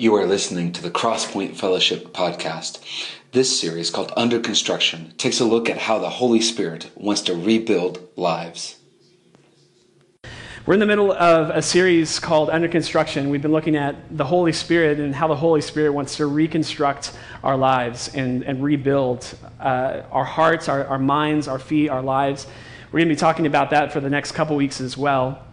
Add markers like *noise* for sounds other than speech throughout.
You are listening to the Crosspoint Fellowship podcast. This series, called Under Construction, takes a look at how the Holy Spirit wants to rebuild lives. We're in the middle of a series called Under Construction. We've been looking at the Holy Spirit and how the Holy Spirit wants to reconstruct our lives and, and rebuild uh, our hearts, our, our minds, our feet, our lives. We're going to be talking about that for the next couple weeks as well.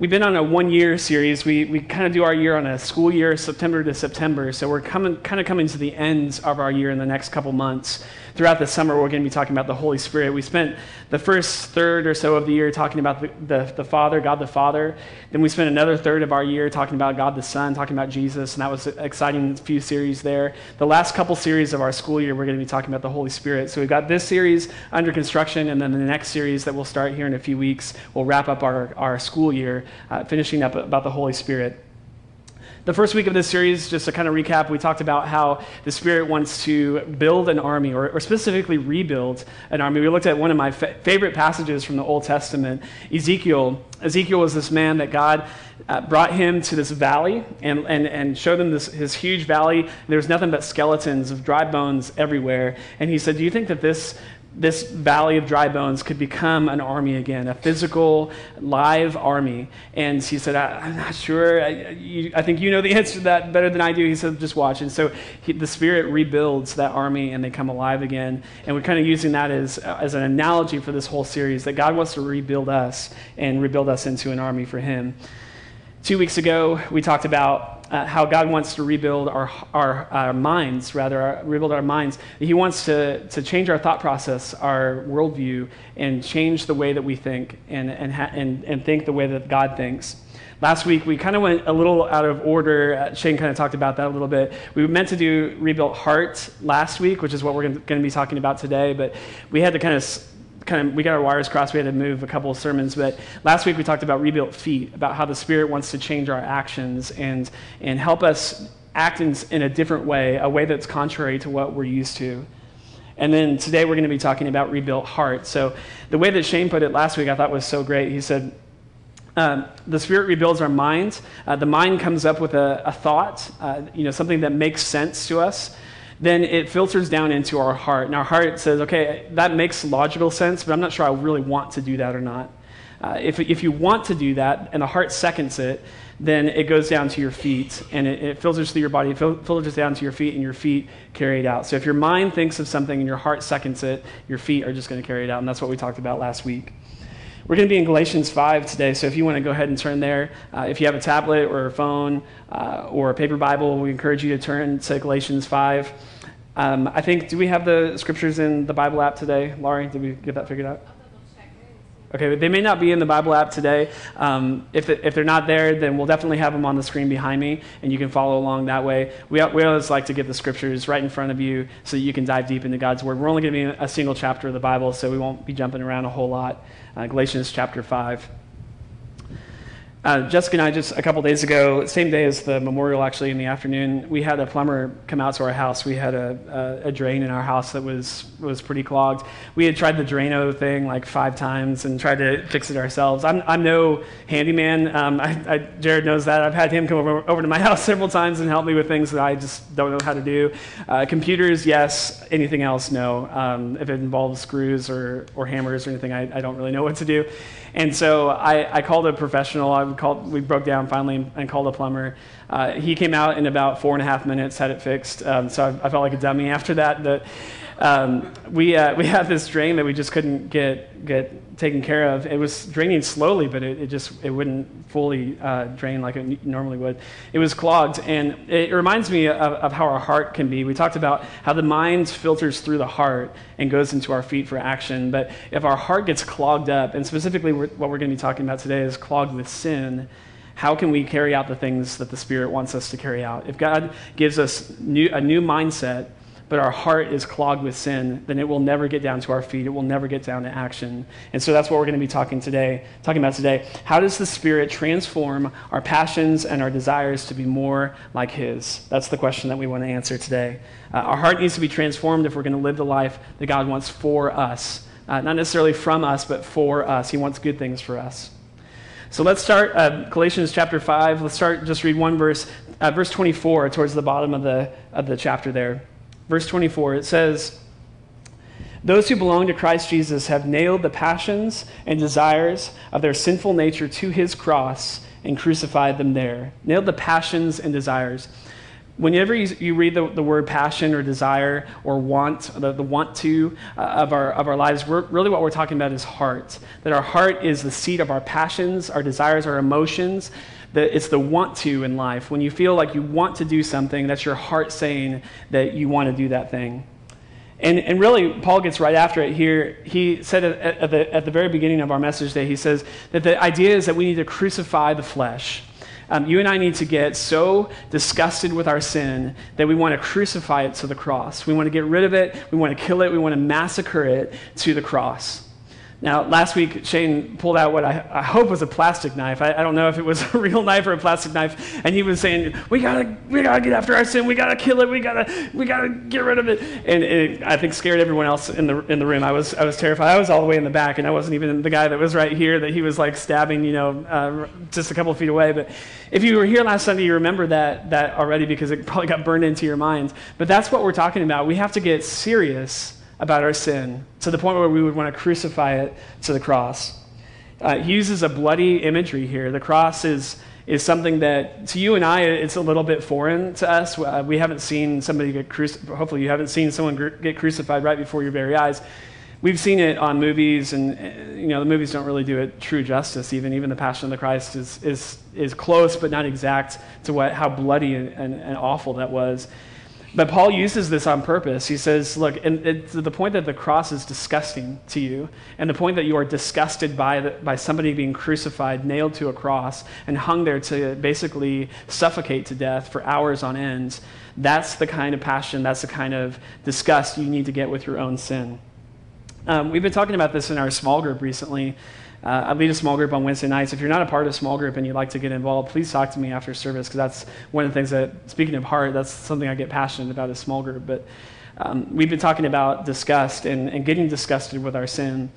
We've been on a one year series. We, we kind of do our year on a school year, September to September. So we're coming, kind of coming to the ends of our year in the next couple months throughout the summer, we're going to be talking about the Holy Spirit. We spent the first third or so of the year talking about the, the, the, Father, God the Father. Then we spent another third of our year talking about God the Son, talking about Jesus, and that was exciting few series there. The last couple series of our school year, we're going to be talking about the Holy Spirit. So we've got this series under construction, and then the next series that we'll start here in a few weeks, we'll wrap up our, our school year, uh, finishing up about the Holy Spirit. The first week of this series, just to kind of recap, we talked about how the Spirit wants to build an army, or, or specifically rebuild an army. We looked at one of my fa- favorite passages from the Old Testament, Ezekiel. Ezekiel was this man that God uh, brought him to this valley and, and, and showed him this, his huge valley. There was nothing but skeletons of dry bones everywhere. And he said, Do you think that this this valley of dry bones could become an army again, a physical, live army. And he said, I, am not sure. I, you, I, think you know the *laughs* answer to that better than I do. He said, just watch. And so he, the Spirit rebuilds that army and they come alive again. And we're kind of using that as, as an analogy for this whole series that God wants to rebuild us and rebuild us into an army for Him. Two weeks ago, we talked about uh, how God wants to rebuild our, our, our minds, rather, our, rebuild our minds. He wants to, to change our thought process, our worldview, and change the way that we think and, and, ha- and, and think the way that God thinks. Last week, we kind of went a little out of order. Uh, Shane kind of talked about that a little bit. We meant to do Rebuilt Heart last week, which is what we're going to be talking about today, but we had to kind of kind of we got our wires crossed. We had to move a couple of sermons but last week we talked about rebuilt feet about how the spirit wants to change our actions and and help us act in, in a different way a way that's contrary to what we're used to. And then today we're going to be talking about rebuilt heart. So the way that shane put it last week i thought was so great. He said um, the spirit rebuilds our minds. Uh, the mind comes up with a, a thought uh, you know something that makes sense to us then it filters down into our heart. And our heart says, okay, that makes logical sense, but I'm not sure I really want to do that or not. Uh, if, if you want to do that and the heart seconds it, then it goes down to your feet and it, it filters through your body, it fil- filters down to your feet, and your feet carry it out. So if your mind thinks of something and your heart seconds it, your feet are just going to carry it out. And that's what we talked about last week. We're going to be in Galatians 5 today, so if you want to go ahead and turn there, uh, if you have a tablet or a phone uh, or a paper Bible, we encourage you to turn to Galatians 5. Um, I think, do we have the scriptures in the Bible app today? Laurie, did we get that figured out? Okay, they may not be in the Bible app today. Um, if, if they're not there, then we'll definitely have them on the screen behind me, and you can follow along that way. We, we always like to get the scriptures right in front of you so you can dive deep into God's Word. We're only going to be in a single chapter of the Bible, so we won't be jumping around a whole lot. Uh, Galatians chapter 5. Uh, Jessica and I just a couple days ago, same day as the memorial, actually in the afternoon, we had a plumber come out to our house. We had a, a, a, drain in our house that was was pretty clogged. We had tried the Drano thing like five times and tried to fix it ourselves. I'm, I'm no handyman. Um, I, I, Jared knows that. I've had him come over, over to my *laughs* house several times and help me with things that I just don't know how to do. Uh, computers, yes. Anything else, no. Um, if it involves screws or, or hammers or anything, I, I don't really know what to do. And so I, I called a professional. I called, we broke down finally and called a plumber. Uh, he came out in about four and a half minutes, had it fixed. Um, so I, I, felt like a dummy after that. Um, we, uh, we had this drain that we just couldn't get, get taken care of. It was draining slowly, but it, it just it wouldn't fully uh, drain like it normally would. It was clogged, and it reminds me of, of, how our heart can be. We talked about how the mind filters through the heart and goes into our feet for action. But if our heart gets clogged up, and specifically what we're going to be talking about today is clogged with sin, how can we carry out the things that the Spirit wants us to carry out? If God gives us new, a new mindset, but our heart is clogged with sin, then it will never get down to our feet. It will never get down to action. And so that's what we're going to be talking today, talking about today. How does the Spirit transform our passions and our desires to be more like His? That's the question that we want to answer today. Uh, our heart needs to be transformed if we're going to live the life that God wants for us. Uh, not necessarily from us, but for us. He wants good things for us. So let's start uh, Galatians chapter 5. Let's start, just read one verse, uh, verse 24, towards the bottom of the, of the chapter there. Verse 24, it says, Those who belong to Christ Jesus have nailed the passions and desires of their sinful nature to his cross and crucified them there. Nailed the passions and desires. Whenever you, you read the, the, word passion or desire or want, the, the want to uh, of, our, of our lives, really what we're talking about is heart. That our heart is the seat of our passions, our desires, our emotions. That it's the want to in life. When you feel like you want to do something, that's your heart saying that you want to do that thing. And, and really, Paul gets right after it here. He said at, at, the, at the very beginning of our message day, he says that the idea is that we need to crucify the flesh. Um, you and I need to get so disgusted with our sin that we want to crucify it to the cross. We want to get rid of it. We want to kill it. We want to massacre it to the cross. Now, last week, Shane pulled out what I, I hope was a plastic knife. I, I, don't know if it was a *laughs* real knife or a plastic knife. And he was saying, we gotta, we gotta get after our sin. We gotta kill it. We gotta, we gotta get rid of it. And it, I think scared everyone else in the, in the room. I was, I was terrified. I was all the way in the back, and I wasn't even the guy that was right here that he was like stabbing, you know, uh, just a couple feet away. But if you were here last Sunday, you remember that, that already because it probably got burned into your mind. But that's what we're talking about. We have to get serious about our sin to the point where we would want to crucify it to the cross. Uh, he uses a bloody imagery here. The cross is, is something that, to you and I, it's a little bit foreign to us. Uh, we haven't seen somebody get crucified. Hopefully, you haven't seen someone gr- get crucified right before your very eyes. We've seen it on movies, and uh, you know the movies don't really do it true justice. Even even the Passion of the Christ is is is close, but not exact to what how bloody and, and, and awful that was. But Paul uses this on purpose. He says, look, and it's the point that the cross is disgusting to you, and the point that you are disgusted by, the, by somebody being crucified, nailed to a cross, and hung there to basically suffocate to death for hours on end, that's the kind of passion, that's the kind of disgust you need to get with your own sin. Um, we've been talking about this in our small group recently. Uh, I lead a small group on Wednesday nights. If you're not a part of a small group and you'd like to get involved, please talk to me after service because that's one of the things that, speaking of heart, that's something I get passionate about is small group. But um, we've been talking about disgust and, and getting disgusted with our sin.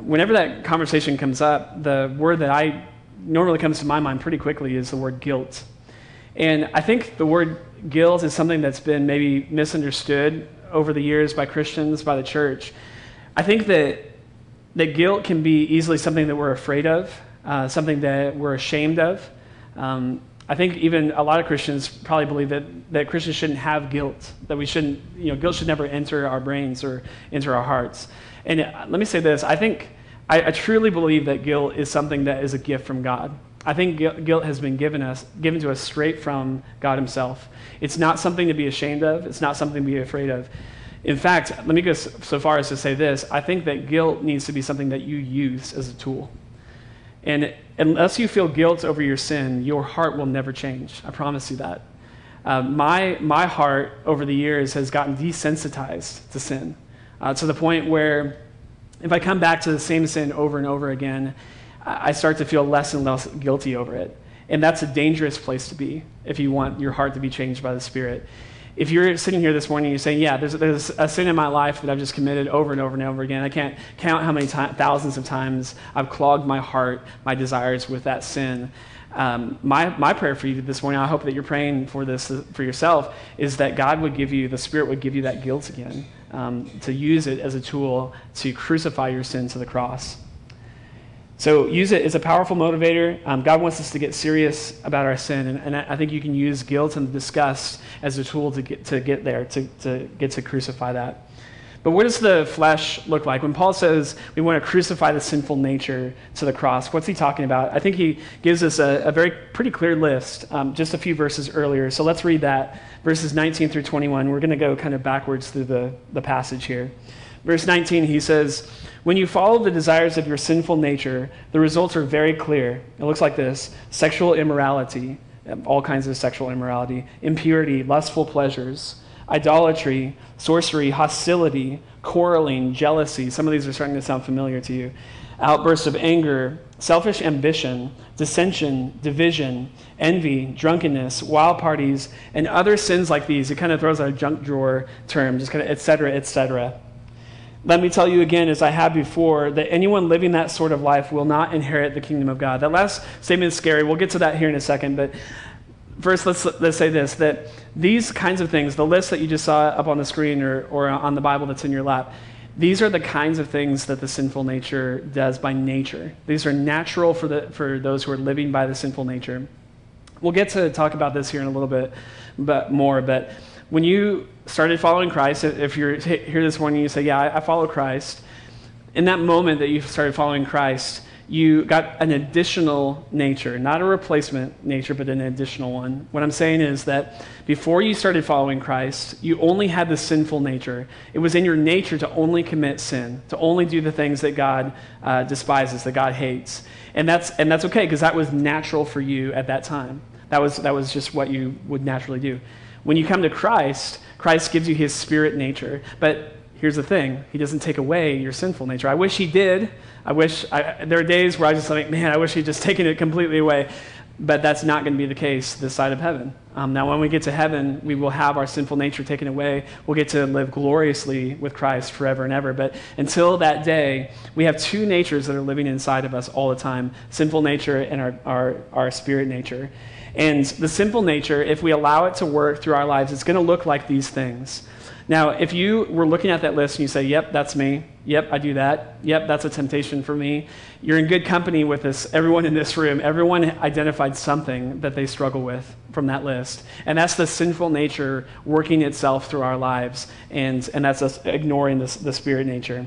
Whenever that conversation comes up, the word that I normally comes to my mind pretty quickly is the word guilt. And I think the word guilt is something that's been maybe misunderstood over the years by Christians, by the church. I think that that guilt can be easily something that we're afraid of, uh, something that we're ashamed of. Um, I think even a lot of Christians probably believe that, that Christians shouldn't have guilt, that we shouldn't, you know, guilt should never enter our brains or enter our hearts. And uh, let me say this I think, I, I, truly believe that guilt is something that is a gift from God. I think guilt has been given us, given to us straight from God Himself. It's not something to be ashamed of. It's not something to be afraid of. In fact, let me go so far as to say this I think that guilt needs to be something that you use as a tool. And unless you feel guilt over your sin, your heart will never change. I promise you that. Uh, my, my heart over the years has gotten desensitized to sin uh, to the point where if I come back to the same sin over and over again, I start to feel less and less guilty over it. And that's a dangerous place to be if you want your heart to be changed by the Spirit if you're sitting here this morning you're saying, yeah, there's, there's a sin in my life that I've just committed over and over and over again, I can't count how many t- thousands of times I've clogged my heart, my desires with that sin. Um, my, my prayer for you this morning, I hope that you're praying for this for yourself, is that God would give you, the Spirit would give you that guilt again, um, to use it as a tool to crucify your sin to the cross. So use it as a powerful motivator. Um, God wants us to get serious about our sin, and, and, I think you can use guilt and disgust as a tool to get, to get there, to, to get to crucify that. But what does the flesh look like? When Paul says we want to crucify the sinful nature to the cross, what's he talking about? I think he gives us a, a very pretty clear list um, just a few verses earlier. So let's read that, verses 19 through 21. We're going to go kind of backwards through the, the passage here. Verse 19, he says, when you follow the desires of your sinful nature, the results are very clear. It looks like this sexual immorality, all kinds of sexual immorality, impurity, lustful pleasures, idolatry, sorcery, hostility, quarreling, jealousy. Some of these are starting to sound familiar to you. Outbursts of anger, selfish ambition, dissension, division, envy, drunkenness, wild parties, and other sins like these. It kind of throws out a junk drawer term, just kind of et cetera, et cetera. Let me tell you again, as I have before, that anyone living that sort of life will not inherit the kingdom of God. That last statement is scary. We'll get to that here in a second. But first, let's, let's say this that these kinds of things, the list that you just saw up on the screen or, or on the Bible that's in your lap, these are the kinds of things that the sinful nature does by nature. These are natural for, the, for those who are living by the sinful nature. We'll get to talk about this here in a little bit but more, but when you started following Christ, if you're here this morning you say, Yeah, I, I follow Christ, in that moment that you started following Christ, you got an additional nature, not a replacement nature, but an additional one. What I'm saying is that before you started following Christ, you only had the sinful nature. It was in your nature to only commit sin, to only do the things that God uh, despises, that God hates. And that's, and that's okay because that was natural for you at that time. That was, that was just what you would naturally do. When you come to Christ, Christ gives you his spirit nature. But here's the thing He doesn't take away your sinful nature. I wish He did. I wish, I, there are days where I just think, man, I wish He'd just *laughs* taken it completely away. But that's not going to be the case this side of heaven. Um, now, when we get to heaven, we will have our sinful nature taken away. We'll get to live gloriously with Christ forever and ever. But until that day, we have two natures that are living inside of us all the time sinful nature and our, our, our spirit nature. And the sinful nature, if we allow it to work through our lives, it's going to look like these things. Now, if you were looking at that list and you say, Yep, that's me. Yep, I do that. Yep, that's a temptation for me. You're in good company with this. Everyone in this room, everyone identified something that they struggle with from that list. And that's the sinful nature working itself through our lives. And, and that's us ignoring this, the spirit nature.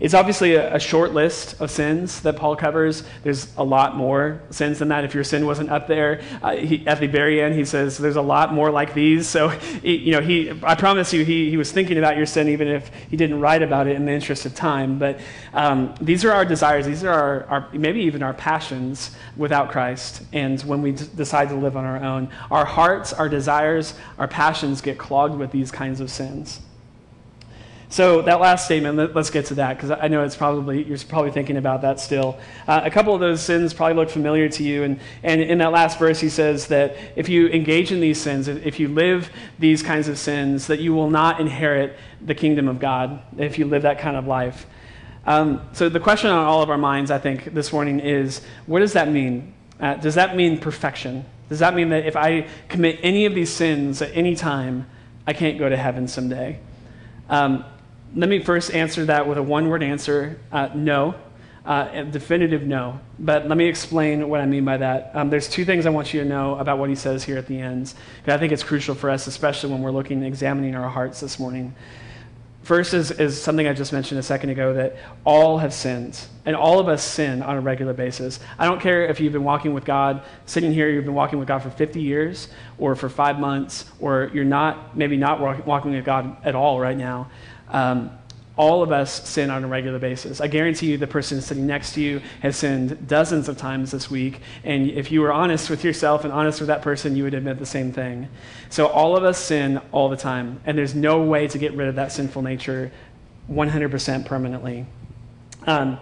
It's obviously a, a, short list of sins that Paul covers. There's a lot more sins than that. If your sin wasn't up there, uh, he, at the very end, he says there's a lot more like these. So, you know, he, I promise you, he, he was thinking about your sin, even if he didn't write about it in the interest of time. But um, these are our desires. These are our, our, maybe even our passions without Christ. And when we d- decide to live on our own, our hearts, our desires, our passions get clogged with these kinds of sins. So that last statement, let, us get to that because I know it's probably you're probably thinking about that still. Uh, a couple of those sins probably look familiar to you, and and in that last verse he says that if you engage in these sins, if you live these kinds of sins, that you will not inherit the kingdom of God if you live that kind of life. Um, so the question on all of our minds, I think, this morning is, what does that mean? Uh, does that mean perfection? Does that mean that if I commit any of these sins at any time, I can't go to heaven someday? Um, let me first answer that with a one word answer uh, no. Uh, definitive no. But let me explain what I mean by that. Um, there's two things I want you to know about what he says here at the end. I think it's crucial for us, especially when we're looking, and examining our hearts this morning. First is, is something I just mentioned a second ago that all have sinned, and all of us sin on a regular basis. I don't care if you've been walking with God, sitting here, you've been walking with God for 50 years, or for five months, or you're not, maybe not walking with God at all right now. Um, all of us sin on a regular basis. I guarantee you the person sitting next to you has sinned dozens of times this week. And if you were honest with yourself and honest with that person, you would admit the same thing. So all of us sin all the time. And there's no way to get rid of that sinful nature 100% permanently. Um,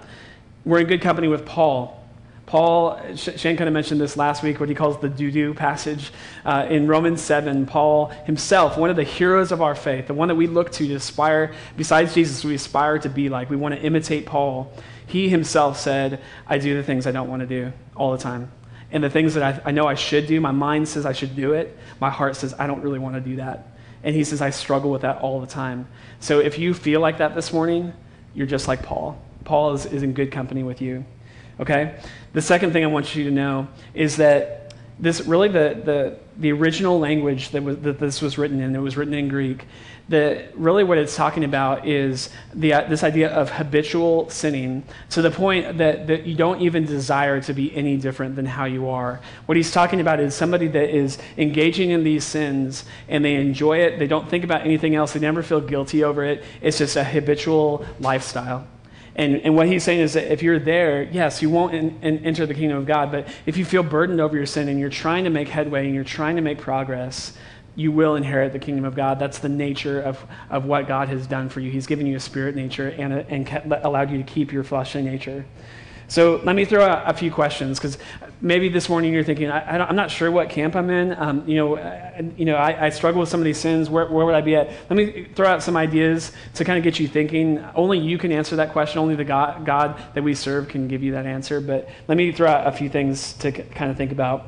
we're in good company with Paul. Paul, Shane kind of mentioned this last week, what he calls the doo doo passage. Uh, in Romans 7, Paul himself, one of the heroes of our faith, the one that we look to to aspire, besides Jesus, we aspire to be like, we want to imitate Paul. He himself said, I do the things I don't want to do all the time. And the things that I, I know I should do, my mind says I should do it, my heart says I don't really want to do that. And he says, I struggle with that all the time. So if you feel like that this morning, you're just like Paul. Paul is, is in good company with you. Okay? The second thing I want you to know is that this really the, the, the original language that, was, that this was written in, it was written in Greek, the, really what it's talking about is the, uh, this idea of habitual sinning to the point that, that you don't even desire to be any different than how you are. What he's talking about is somebody that is engaging in these sins and they enjoy it, they don't think about anything else, they never feel guilty over it. It's just a habitual lifestyle. And, and what he's saying is that if you're there, yes, you won't in, in, enter the kingdom of God, but if you feel burdened over your sin and you're trying to make headway and you're trying to make progress, you will inherit the kingdom of God. That's the nature of, of what God has done for you. He's given you a spirit nature and, a, and kept, allowed you to keep your fleshly nature. So let me throw out a few questions because maybe this morning you're thinking, I, am not sure what camp I'm in. Um, you know, I, you know I, I, struggle with some of these sins. Where, where would I be at? Let me throw out some ideas to kind of get you thinking. Only you can answer that question. Only the God, God that we serve can give you that answer. But let me throw out a few things to kind of think about.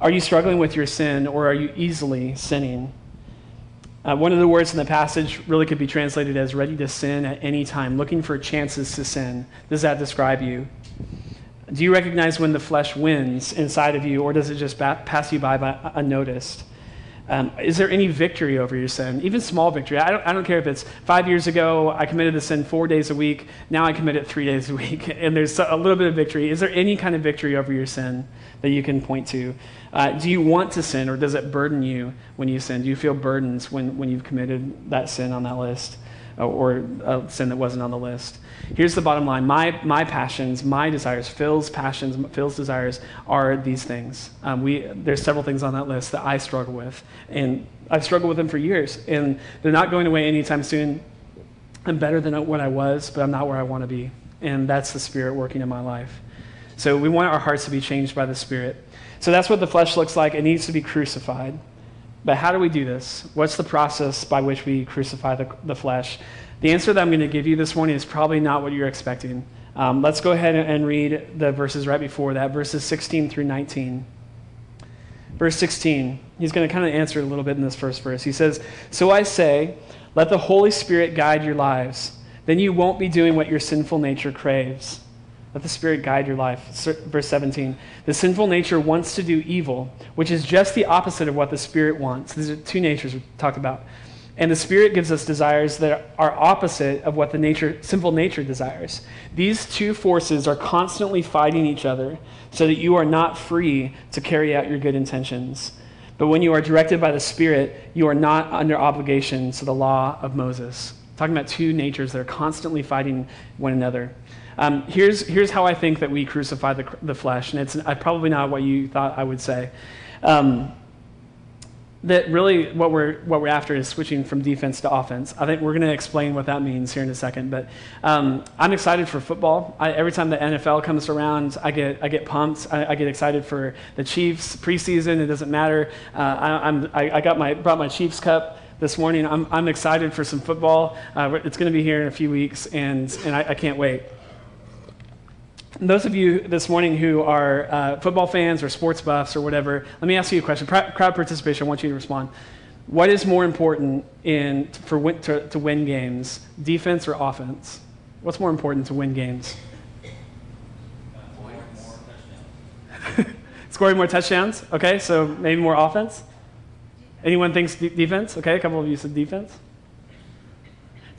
Are you struggling with your sin or are you easily sinning? Uh, one of the words in the passage really could be translated as ready to sin at any time, looking for chances to sin. Does that describe you? Do you recognize when the flesh wins inside of you, or does it just pass you by, by unnoticed? Um, is there any victory over your sin? Even small victory. I don't, I don't care if it's five years ago, I committed the sin four days a week. Now I commit it three days a week, *laughs* and there's a little bit of victory. Is there any kind of victory over your sin that you can point to? Uh, do you want to sin, or does it burden you when you sin? Do you feel burdens when, when you've committed that sin on that list, or a sin that wasn't on the list? Here's the bottom line my, my passions, my desires, Phil's passions, Phil's desires are these things. Um, we, there's several things on that list that I struggle with. And I've struggled with them for years. And they're not going away anytime soon. I'm better than what I was, but I'm not where I want to be. And that's the Spirit working in my life. So we want our hearts to be changed by the Spirit. So that's what the flesh looks like. It needs to be crucified. But how do we do this? What's the process by which we crucify the, the flesh? The answer that I'm going to give you this morning is probably not what you're expecting. Um, let's go ahead and read the verses right before that, verses 16 through 19. Verse 16, he's going to kind of answer it a little bit in this first verse. He says, So I say, let the Holy Spirit guide your lives. Then you won't be doing what your sinful nature craves. Let the Spirit guide your life. Verse 17. The sinful nature wants to do evil, which is just the opposite of what the Spirit wants. These are two natures we talked about. And the Spirit gives us desires that are opposite of what the nature, sinful nature desires. These two forces are constantly fighting each other so that you are not free to carry out your good intentions. But when you are directed by the Spirit, you are not under obligation to the law of Moses. talking about two natures that are constantly fighting one another. Um, here's, here's how I think that we crucify the, the flesh, and it's probably not what you thought I would say. Um, that really what we're what we're after is switching from defense to offense. I think we're going to explain what that means here in a second. But um, I'm excited for football. I, every time the NFL comes around, I get I get pumped. I, I get excited for the Chiefs preseason. It doesn't matter. Uh, I, am I, I, got my brought my Chiefs cup this morning. I'm I'm excited for some football. Uh, it's going to be here in a few weeks, and and I, I can't wait those of you this morning who are uh, football fans or sports buffs or whatever, let me ask you a question. Crowd participation, I want you to respond. What is more important in, for win, to, to win games, defense or offense? What's more important to win games? *laughs* Scoring more touchdowns. Okay, so maybe more offense. Anyone thinks defense? Okay, a couple of you said defense.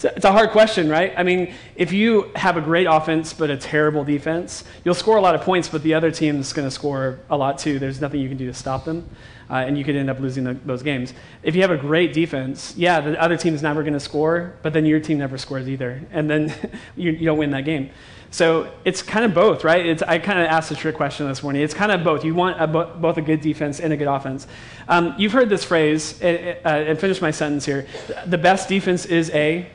It's a hard question, right? I mean, if you have a great offense but a terrible defense, you'll score a lot of points, but the other team's going to score a lot too. There's nothing you can do to stop them, uh, and you could end up losing the, those games. If you have a great defense, yeah, the other team's never going to score, but then your team never scores either, and then *laughs* you, you don't win that game. So it's kind of both, right? It's, I kind of asked a trick question this morning. It's kind of both. You want a, both a good defense and a good offense. Um, you've heard this phrase, uh, and finish my sentence here. The best defense is a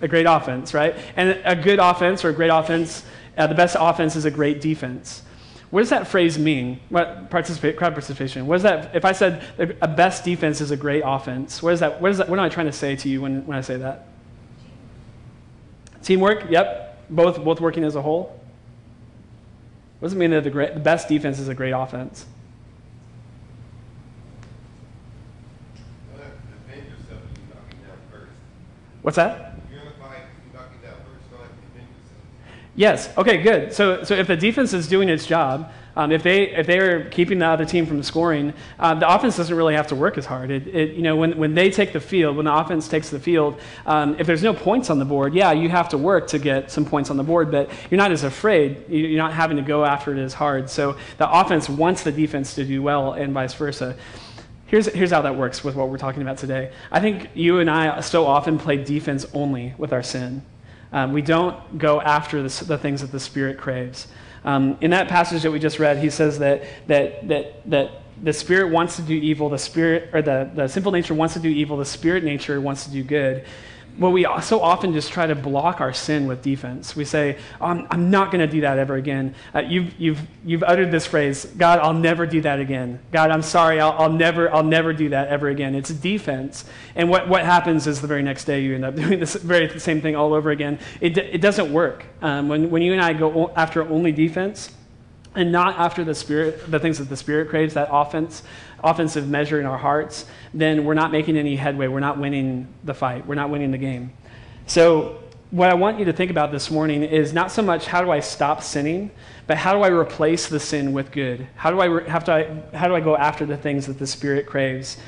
a great offense, right? And a good offense or a great offense, uh, the best offense is a great defense. What does that phrase mean? What participate, crowd participation? What is that? If I said a best defense is a great offense, what is that? What is that? What am I trying to say to you when, when I say that? Teamwork. Yep. Both both working as a whole. What does it mean that the, great, the best defense is a great offense? What's that? Yes. Okay. Good. So, so if the defense is doing its job, um, if they if they are keeping the other team from scoring, uh, the offense doesn't really have to work as hard. It, it, you know, when, when they take the field, when the offense takes the field, um, if there's no points on the board, yeah, you have to work to get some points on the board, but you're not as afraid. You're not having to go after it as hard. So the offense wants the defense to do well, and vice versa. Here's, here's how that works with what we're talking about today. I think you and I so often play defense only with our sin. Um, we don't go after the, the, things that the Spirit craves. Um, in that passage that we just read, he says that, that, that, that the Spirit wants to do evil, the Spirit, or the, the sinful nature wants to do evil, the Spirit nature wants to do good well, we so often just try to block our sin with defense. We say, I'm, I'm, not going to do that ever again. Uh, you've, you've, you've uttered this phrase, God, I'll never do that again. God, I'm sorry, I'll, I'll, never, I'll never do that ever again. It's defense. And what, what happens is the very next day you end up *laughs* doing this very same thing all over again. It, it doesn't work. Um, when, when you and I go after only defense, and not after the spirit, the things that the spirit craves, that offense, offensive measure in our hearts, then we're not making any headway. We're not winning the fight. We're not winning the game. So, what I want you to think about this morning is not so much how do I stop sinning, but how do I replace the sin with good? How do I re- have to? How do I go after the things that the Spirit craves?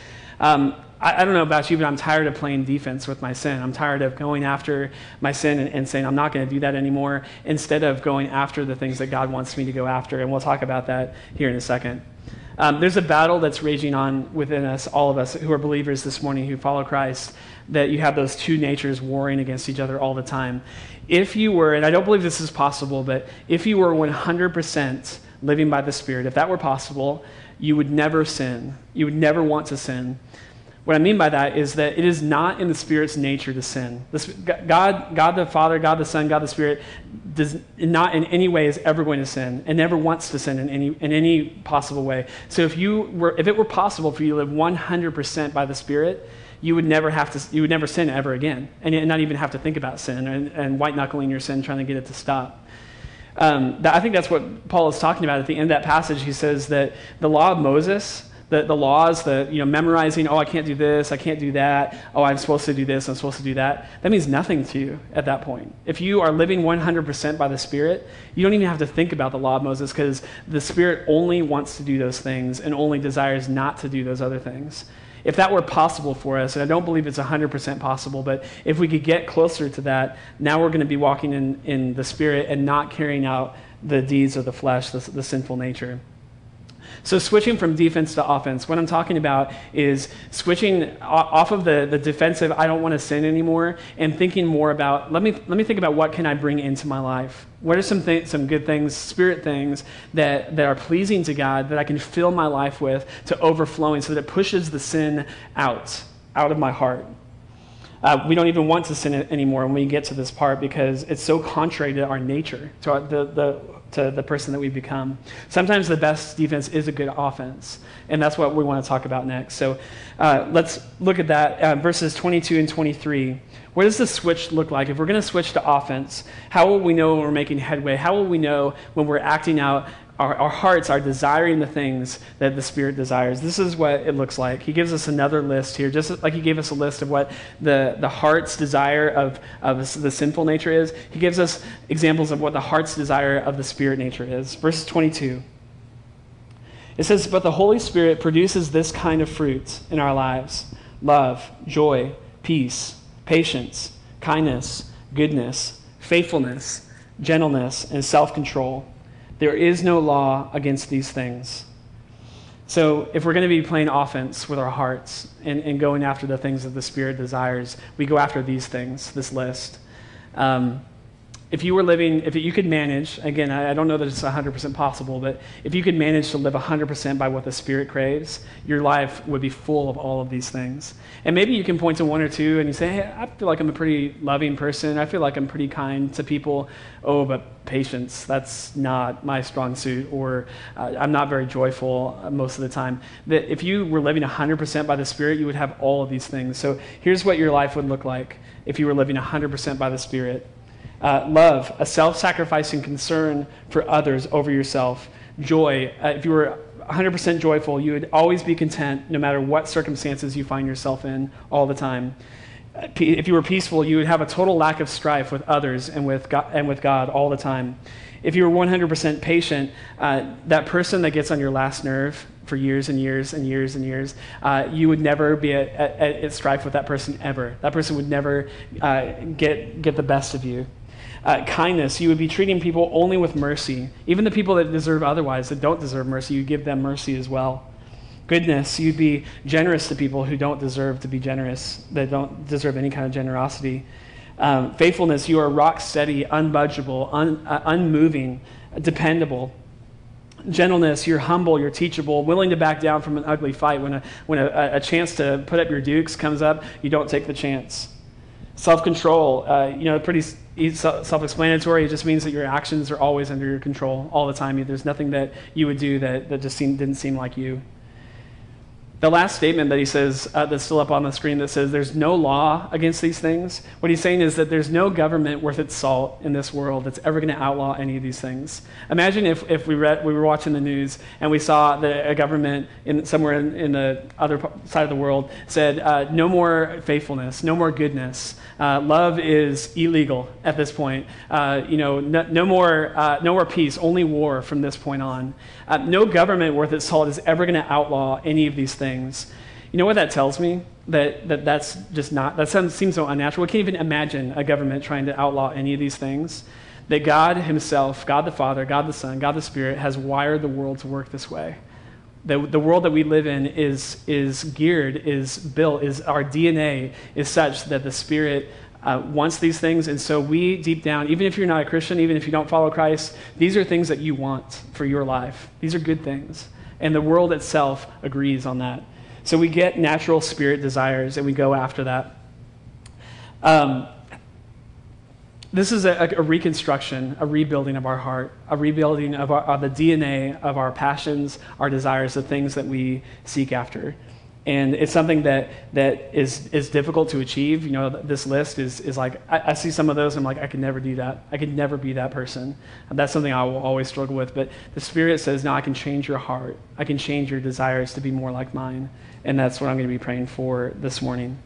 Um, I, I, don't know about you, but I'm tired of playing defense with my sin. I'm tired of going after my sin and, and saying I'm not going to do that anymore, instead of going after the things that God wants me to go after. And we'll talk about that here in a second. Um, there's a battle that's raging on within us, all of us who are believers this morning who follow Christ, that you have those two natures warring against each other all the time. If you were, and I don't believe this is possible, but if you were 100% living by the Spirit, if that were possible, you would never sin. You would never want to sin. What I mean by that is that it is not in the Spirit's nature to sin. God, God the Father, God the Son, God the Spirit, does not in any way is ever going to sin and never wants to sin in any, in any possible way. So if, you were, if it were possible for you to live 100% by the Spirit, you would never have to, you would never sin ever again, and not even have to think about sin and, and white knuckling your sin, trying to get it to stop. Um, that, I think that's what Paul is talking about at the end of that passage. He says that the law of Moses, the, the laws, the you know, memorizing, oh, I can't do this, I can't do that, oh, I'm supposed to do this, I'm supposed to do that, that means nothing to you at that point. If you are living 100% by the Spirit, you don't even have to think about the law of Moses because the Spirit only wants to do those things and only desires not to do those other things. If that were possible for us, and I don't believe it's 100% possible, but if we could get closer to that, now we're going to be walking in, in the Spirit and not carrying out the deeds of the flesh, the, the sinful nature. So, switching from defense to offense, what I'm talking about is switching off of the, the defensive, I don't want to sin anymore, and thinking more about, let me, let me think about what can I bring into my life? What are some, th- some good things, spirit things, that, that are pleasing to God that I can fill my life with to overflowing so that it pushes the sin out, out of my heart? Uh, we don't even want to sin anymore when we get to this part because it's so contrary to our nature, to our, the, the to the person that we become. Sometimes the best defense is a good offense, and that's what we want to talk about next. So uh, let's look at that. Uh, verses 22 and 23. What does the switch look like? If we're going to switch to offense, how will we know when we're making headway? How will we know when we're acting out our, our, hearts are desiring the things that the Spirit desires. This is what it looks like. He gives us another list here, just like he gave us a list of what the, the heart's desire of, of the sinful nature is. He gives us examples of what the heart's desire of the Spirit nature is. Verse 22. It says, But the Holy Spirit produces this kind of fruit in our lives love, joy, peace, patience, kindness, goodness, faithfulness, gentleness, and self control. There is no law against these things. So, if we're going to be playing offense with our hearts and, and going after the things that the Spirit desires, we go after these things, this list. Um, if you were living, if you could manage, again, I don't know that it's 100% possible, but if you could manage to live 100% by what the Spirit craves, your life would be full of all of these things. And maybe you can point to one or two and you say, hey, I feel like I'm a pretty loving person. I feel like I'm pretty kind to people. Oh, but patience, that's not my strong suit. Or uh, I'm not very joyful uh, most of the time. That if you were living 100% by the Spirit, you would have all of these things. So here's what your life would look like if you were living 100% by the Spirit. Uh, love, a self sacrificing concern for others over yourself. Joy, uh, if you were 100% joyful, you would always be content no matter what circumstances you find yourself in all the time. If you were peaceful, you would have a total lack of strife with others and with God, and with God all the time. If you were 100% patient, uh, that person that gets on your last nerve for years and years and years and years, uh, you would never be at, at, at, strife with that person ever. That person would never uh, get, get the best of you uh, kindness, you would be treating people only with mercy. Even the people that deserve otherwise, that don't deserve mercy, you give them mercy as well. Goodness, you'd be generous to people who don't deserve to be generous, that don't deserve any kind of generosity. Um, faithfulness, you are rock steady, unbudgeable, un, uh, unmoving, dependable. Gentleness, you're humble, you're teachable, willing to back down from an ugly fight. When a, when a, a chance to put up your dukes comes up, you don't take the chance. Self control, uh, you know, pretty self explanatory. It just means that your actions are always under your control all the time. There's nothing that you would do that, that just seemed, didn't seem like you. The last statement that he says, uh, that's still up on the screen, that says there's no law against these things, what he's saying is that there's no government worth its salt in this world that's ever going to outlaw any of these things. Imagine if, if we, read, we were watching the news and we saw that a government in, somewhere in, in the other side of the world said, uh, no more faithfulness, no more goodness. Uh, love is illegal at this point. Uh, you know, no, no more, uh, no more peace, only war from this point on. Uh, no government worth its salt is ever going to outlaw any of these things things. You know what that tells me? That, that that's just not, that sounds, seems so unnatural. We can't even imagine a government trying to outlaw any of these things. That God Himself, God the Father, God the Son, God the Spirit, has wired the world to work this way. The, the world that we live in is, is geared, is built, is our DNA is such that the Spirit uh, wants these things. And so we, deep down, even if you're not a Christian, even if you don't follow Christ, these are things that you want for your life. These are good things. And the world itself agrees on that. So we get natural spirit desires and we go after that. Um, this is a, a, reconstruction, a rebuilding of our heart, a rebuilding of, our, of the DNA of our passions, our desires, the things that we seek after and it's something that that is is difficult to achieve. You know, this list is is like I, I, see some of those. I'm like, I could never do that. I could never be that person. And that's something I will always struggle with. But the Spirit says, no, I can change your heart. I can change your desires to be more like mine, and that's what I'm going to be praying for this morning.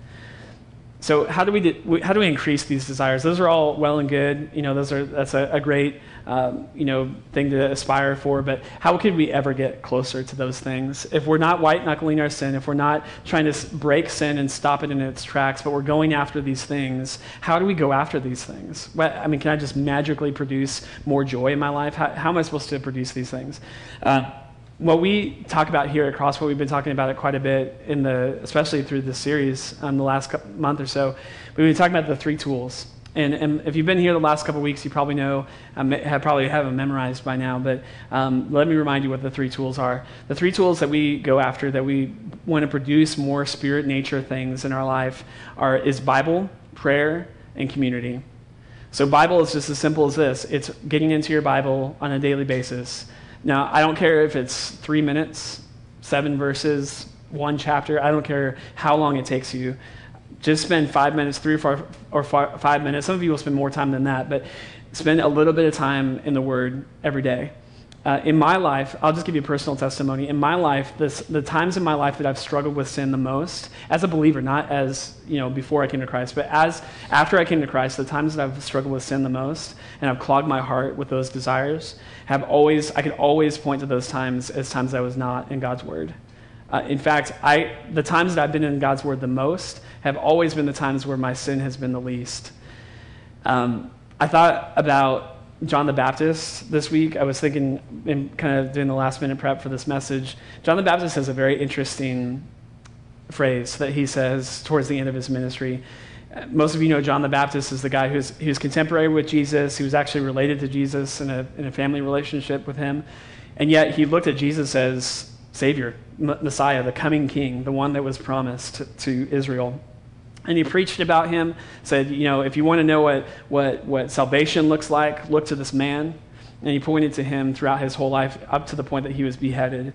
So how do we how do we increase these desires? Those are all well and good. You know, those are that's a, a great um, you know thing to aspire for. But how could we ever get closer to those things if we're not white knuckling our sin? If we're not trying to break sin and stop it in its tracks, but we're going after these things? How do we go after these things? I mean, can I just magically produce more joy in my life? How, how am I supposed to produce these things? Uh, what we talk about here at Crosspoint, we've been talking about it quite a bit in the, especially through this series um, the last month or so. We've been talking about the three tools. And, and if you've been here the last couple weeks, you probably know, um, have probably have them memorized by now. But um, let me remind you what the three tools are. The three tools that we go after, that we want to produce more spirit nature things in our life, are is Bible, prayer, and community. So Bible is just as simple as this: it's getting into your Bible on a daily basis now, I don't care if it's three minutes, seven verses, one chapter, I don't care how long it takes you. Just spend five minutes, three or, four, or five minutes. Some of you will spend more time than that, but spend a little bit of time in the Word every day. Uh, in my life, I'll just give you a personal testimony. In my life, this, the times in my life that I've struggled with sin the most, as a believer, not as you know before I came to Christ, but as after I came to Christ, the times that I've struggled with sin the most, and I've clogged my heart with those desires, have always I could always point to those times as times I was not in God's Word. Uh, in fact, I, the times that I've been in God's Word the most have always been the times where my sin has been the least. Um, I thought about John the Baptist this week. I was thinking, in kind of doing the last minute prep for this message. John the Baptist has a very interesting phrase that he says towards the end of his ministry. Most of you know John the Baptist is the guy who's was contemporary with Jesus. He was actually related to Jesus in a, in a family relationship with him. And yet he looked at Jesus as Savior, Messiah, the coming King, the one that was promised to, to Israel. And he preached about him, said, you know, if you want to know what, what, what salvation looks like, look to this man. And he pointed to him throughout his whole life up to the point that he was beheaded.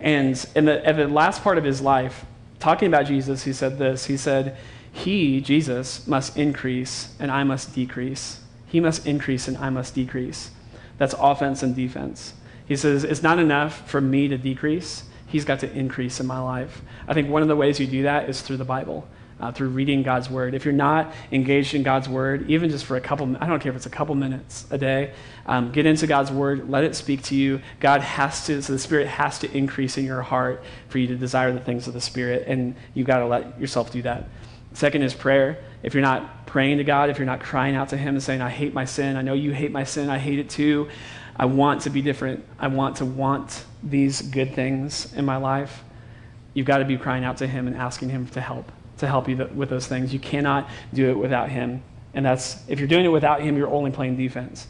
And in the, in the last part of his life, talking about Jesus, he said this He said, He, Jesus, must increase and I must decrease. He must increase and I must decrease. That's offense and defense. He says, It's not enough for me to decrease. He's got to increase in my life. I think one of the ways you do that is through the Bible uh, through reading God's word. If you're not engaged in God's word, even just for a couple, I don't care if it's a couple minutes a day, um, get into God's word, let it speak to you. God has to, so the Spirit has to increase in your heart for you to desire the things of the Spirit, and you've got to let yourself do that. Second is prayer. If you're not praying to God, if you're not crying out to Him and saying, I hate my sin, I know you hate my sin, I hate it too. I want to be different. I want to want these good things in my life. You've got to be crying out to Him and asking Him to help to help you th- with those things. You cannot do it without Him. And that's, if you're doing it without Him, you're only playing defense.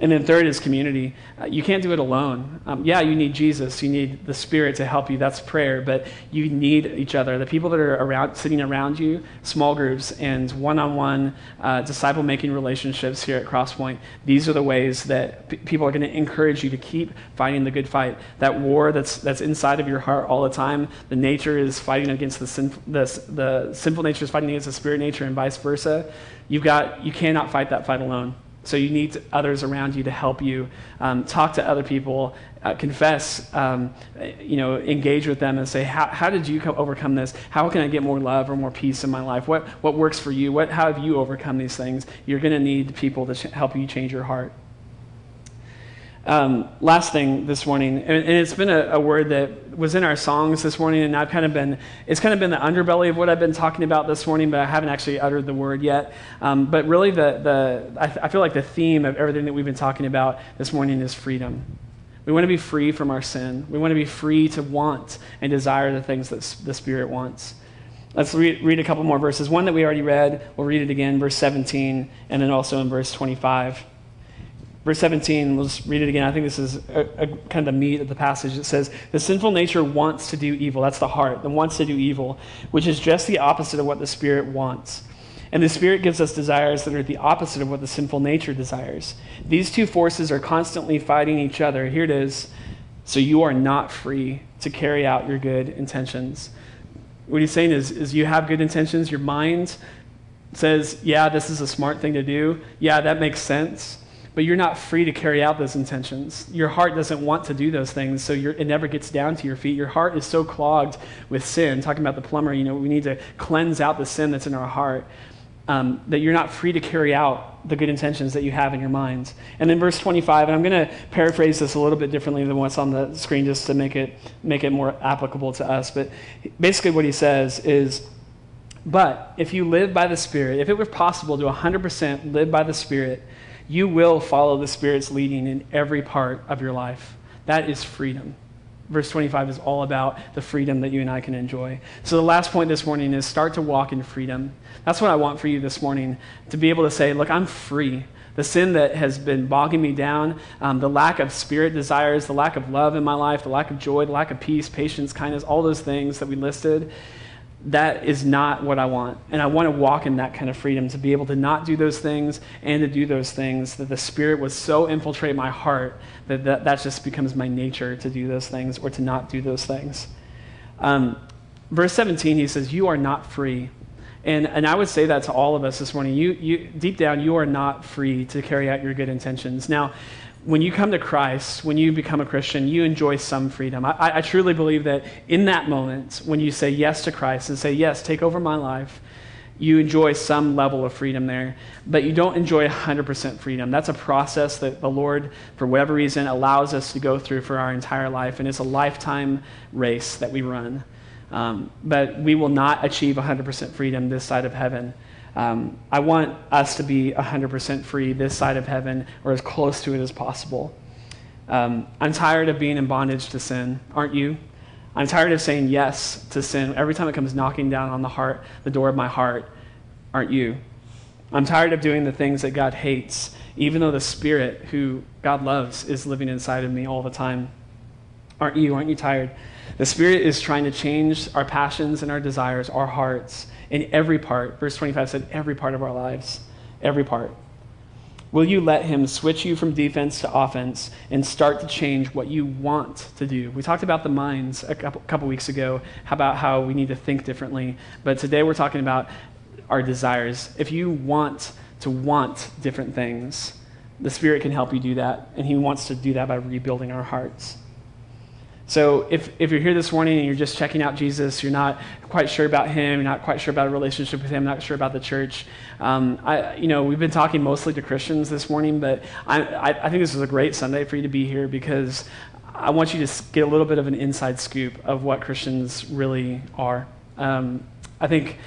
And then third is community. Uh, you can't do it alone. Um, yeah, you need Jesus. You need the Spirit to help you. That's prayer. But you need each other. The people that are around, sitting around you, small groups and one-on-one uh, disciple-making relationships here at Crosspoint. These are the ways that p- people are going to encourage you to keep fighting the good fight. That war that's that's inside of your heart all the time. The nature is fighting against the sin, the, the sinful nature is fighting against the spirit nature, and vice versa. You've got you cannot fight that fight alone. So you need others around you to help you. Um, talk to other people, uh, confess, um, you know, engage with them and say, how, how did you co- overcome this? How can I get more love or more peace in my life? What, what works for you? What, how have you overcome these things? You're going to need people to ch- help you change your heart. Um, last thing this morning, and, and it's been a, a, word that was in our songs this morning, and I've kind of been, it's kind of been the underbelly of what I've been talking about this morning, but I haven't actually uttered the word yet. Um, but really, the, the, I, I feel like the theme of everything that we've been talking about this morning is freedom. We want to be free from our sin. We want to be free to want and desire the things that the Spirit wants. Let's read, read, a couple more verses. One that we already read, we'll read it again, verse 17, and then also in verse 25. Verse 17, let's read it again. I think this is a, a, kind of the meat of the passage. It says, The sinful nature wants to do evil. That's the heart, that wants to do evil, which is just the opposite of what the Spirit wants. And the Spirit gives us desires that are the opposite of what the sinful nature desires. These two forces are constantly fighting each other. Here it is. So you are not free to carry out your good intentions. What he's saying is, is you have good intentions. Your mind says, Yeah, this is a smart thing to do. Yeah, that makes sense but you're not free to carry out those intentions. Your heart doesn't want to do those things, so it never gets down to your feet. Your heart is so clogged with sin. Talking about the plumber, you know, we need to cleanse out the sin that's in our heart. Um, that you're not free to carry out the good intentions that you have in your mind. And then verse 25, and I'm going to paraphrase this a little bit differently than what's on the screen just to make it, make it more applicable to us. But basically, what he says is, But if you live by the Spirit, if it were possible to 100% live by the Spirit, you will follow the Spirit's leading in every part of your life. That is freedom. Verse 25 is all about the freedom that you and I can enjoy. So, the last point this morning is start to walk in freedom. That's what I want for you this morning to be able to say, Look, I'm free. The sin that has been bogging me down, um, the lack of spirit desires, the lack of love in my life, the lack of joy, the lack of peace, patience, kindness, all those things that we listed that is not what I want. And I want to walk in that kind of freedom to be able to not do those things and to do those things that the Spirit would so infiltrate my heart that that, that just becomes my nature to do those things or to not do those things. Um, verse 17, he says, You are not free. And, and I would say that to all of us this morning. You, you, deep down, you are not free to carry out your good intentions. Now, when you come to Christ, when you become a Christian, you enjoy some freedom. I, I, truly believe that in that moment, when you say yes to Christ and say, Yes, take over my life, you enjoy some level of freedom there, but you don't enjoy 100% freedom. That's a process that the Lord, for whatever reason, allows us to go through for our entire life, and it's a lifetime race that we run. Um, but we will not achieve 100% freedom this side of heaven. Um, I want us to be 100% free this side of heaven or as close to it as possible. Um, I'm tired of being in bondage to sin, aren't you? I'm tired of saying yes to sin every time it comes knocking down on the heart, the door of my heart, aren't you? I'm tired of doing the things that God hates, even though the Spirit, who God loves, is living inside of me all the time. Aren't you? Aren't you tired? The Spirit is trying to change our passions and our desires, our hearts, in every part. Verse 25 said, every part of our lives. Every part. Will you let him switch you from defense to offense and start to change what you want to do? We talked about the minds a couple, couple weeks ago, about how we need to think differently. But today we're talking about our desires. If you want to want different things, the Spirit can help you do that. And He wants to do that by rebuilding our hearts. So if, if you're here this morning and you're just checking out Jesus, you're not quite sure about him, you're not quite sure about a relationship with him, not sure about the church, um, I, you know, we've been talking mostly to Christians this morning, but I, I, think this is a great Sunday for you to be here because I want you to get a little bit of an inside scoop of what Christians really are. Um, I think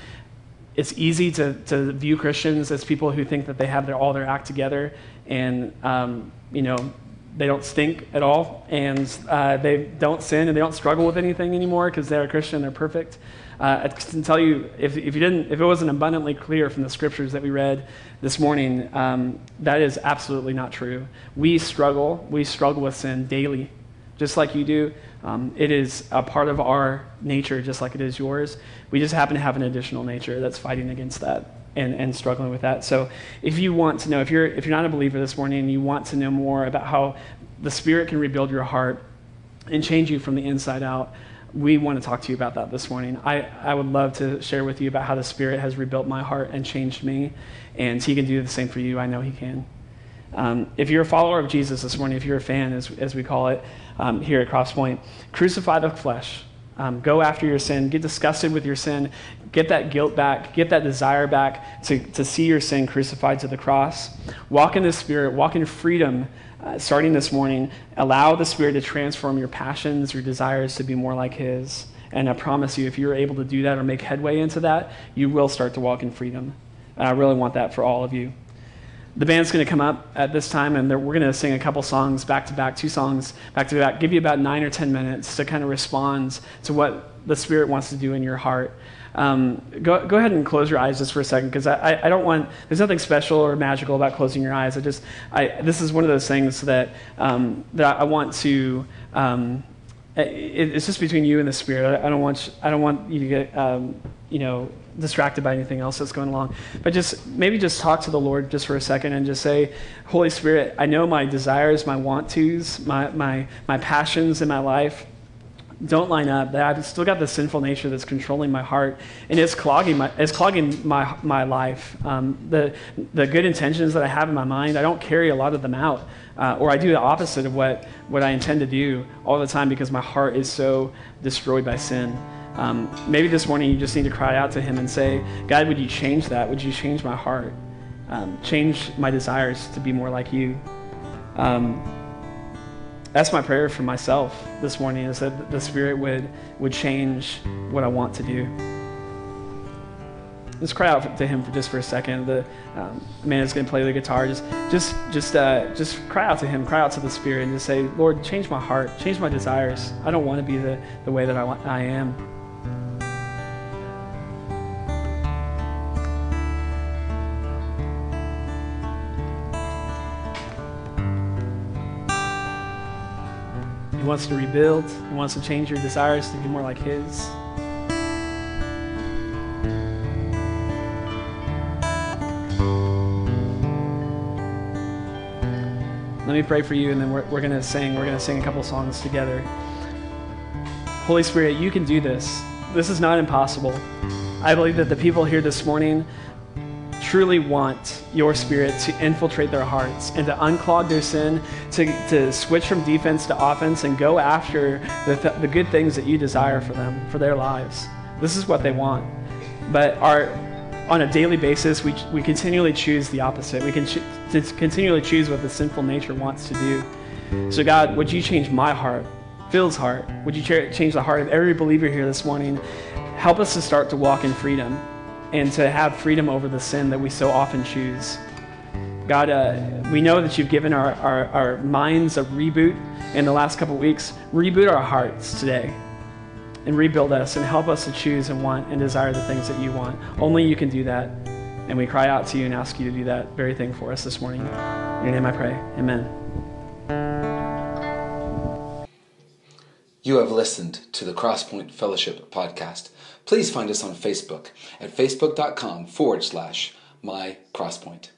it's easy to, to view Christians as people who think that they have their, all their act together and, um, you know, they don't stink at all, and uh, they don't sin, and they don't struggle with anything anymore because they're a Christian, they're perfect. Uh, I can tell you, if, if, you didn't, if it wasn't abundantly clear from the scriptures that we read this morning, um, that is absolutely not true. We struggle, we struggle with sin daily, just like you do. Um, it is a part of our nature, just like it is yours. We just happen to have an additional nature that's fighting against that and, and struggling with that. So, if you want to know, if you're if you're not a believer this morning and you want to know more about how the Spirit can rebuild your heart and change you from the inside out, we want to talk to you about that this morning. I, I would love to share with you about how the Spirit has rebuilt my heart and changed me, and He can do the same for you. I know He can. Um, if you're a follower of Jesus this morning, if you're a fan, as, as we call it um, here at Crosspoint, crucify the flesh. Um, go after your sin. Get disgusted with your sin. Get that guilt back. Get that desire back to, to see your sin crucified to the cross. Walk in the Spirit. Walk in freedom uh, starting this morning, allow the Spirit to transform your passions, your desires to be more like His. And I promise you, if you're able to do that or make headway into that, you will start to walk in freedom. And I really want that for all of you. The band's going to come up at this time, and we're going to sing a couple songs back to back, two songs back to back, give you about nine or ten minutes to kind of respond to what the Spirit wants to do in your heart. Um, go, go ahead and close your eyes just for a second because I, I don't want, there's nothing special or magical about closing your eyes. I just, I, this is one of those things that, um, that I want to, um, it, it's just between you and the Spirit. I, I, don't want, I don't want you to get, um, you know, distracted by anything else that's going along. But just maybe just talk to the Lord just for a second and just say, Holy Spirit, I know my desires, my want tos, my, my, my passions in my life don't line up, that I've still got the sinful nature that's controlling my heart, and it's clogging my, it's clogging my, my life. Um, the, the good intentions that I have in my mind, I don't carry a lot of them out. Uh, or I do the opposite of what, what I intend to do all the time because my heart is so destroyed by sin. Um, maybe this morning you just need to cry out to Him and say, God, would you change that? Would you change my heart? Um, change my desires to be more like you. Um, that's my prayer for myself this morning is that the Spirit would, would change what I want to do. Let's cry out to Him for just for a second. The um, man is going to play the guitar. Just, just, just, uh, just cry out to Him. Cry out to the Spirit, and just say, "Lord, change my heart. Change my desires. I don't want to be the, the way that I, want, I am." He wants to rebuild, He wants to change your desires to be more like His. Let me pray for you, and then we're, we're going to sing. We're going to sing a couple songs together. Holy Spirit, you can do this. This is not impossible. I believe that the people here this morning truly want your spirit to infiltrate their hearts and to unclog their sin, to, to switch from defense to offense and go after the, th- the good things that you desire for them, for their lives. This is what they want. But our, on a daily basis, we, we continually choose the opposite. We can ch- continually choose what the sinful nature wants to do. So, God, would you change my heart, Phil's heart? Would you change the heart of every believer here this morning? Help us to start to walk in freedom and to have freedom over the sin that we so often choose. God, uh, we know that you've given our, our, our minds a reboot in the last couple weeks. Reboot our hearts today and rebuild us and help us to choose and want and desire the things that you want. Only you can do that. And we cry out to you and ask you to do that very thing for us this morning. In your name I pray. Amen. You have listened to the Crosspoint Fellowship podcast please find us on Facebook at facebook.com forward slash my crosspoint.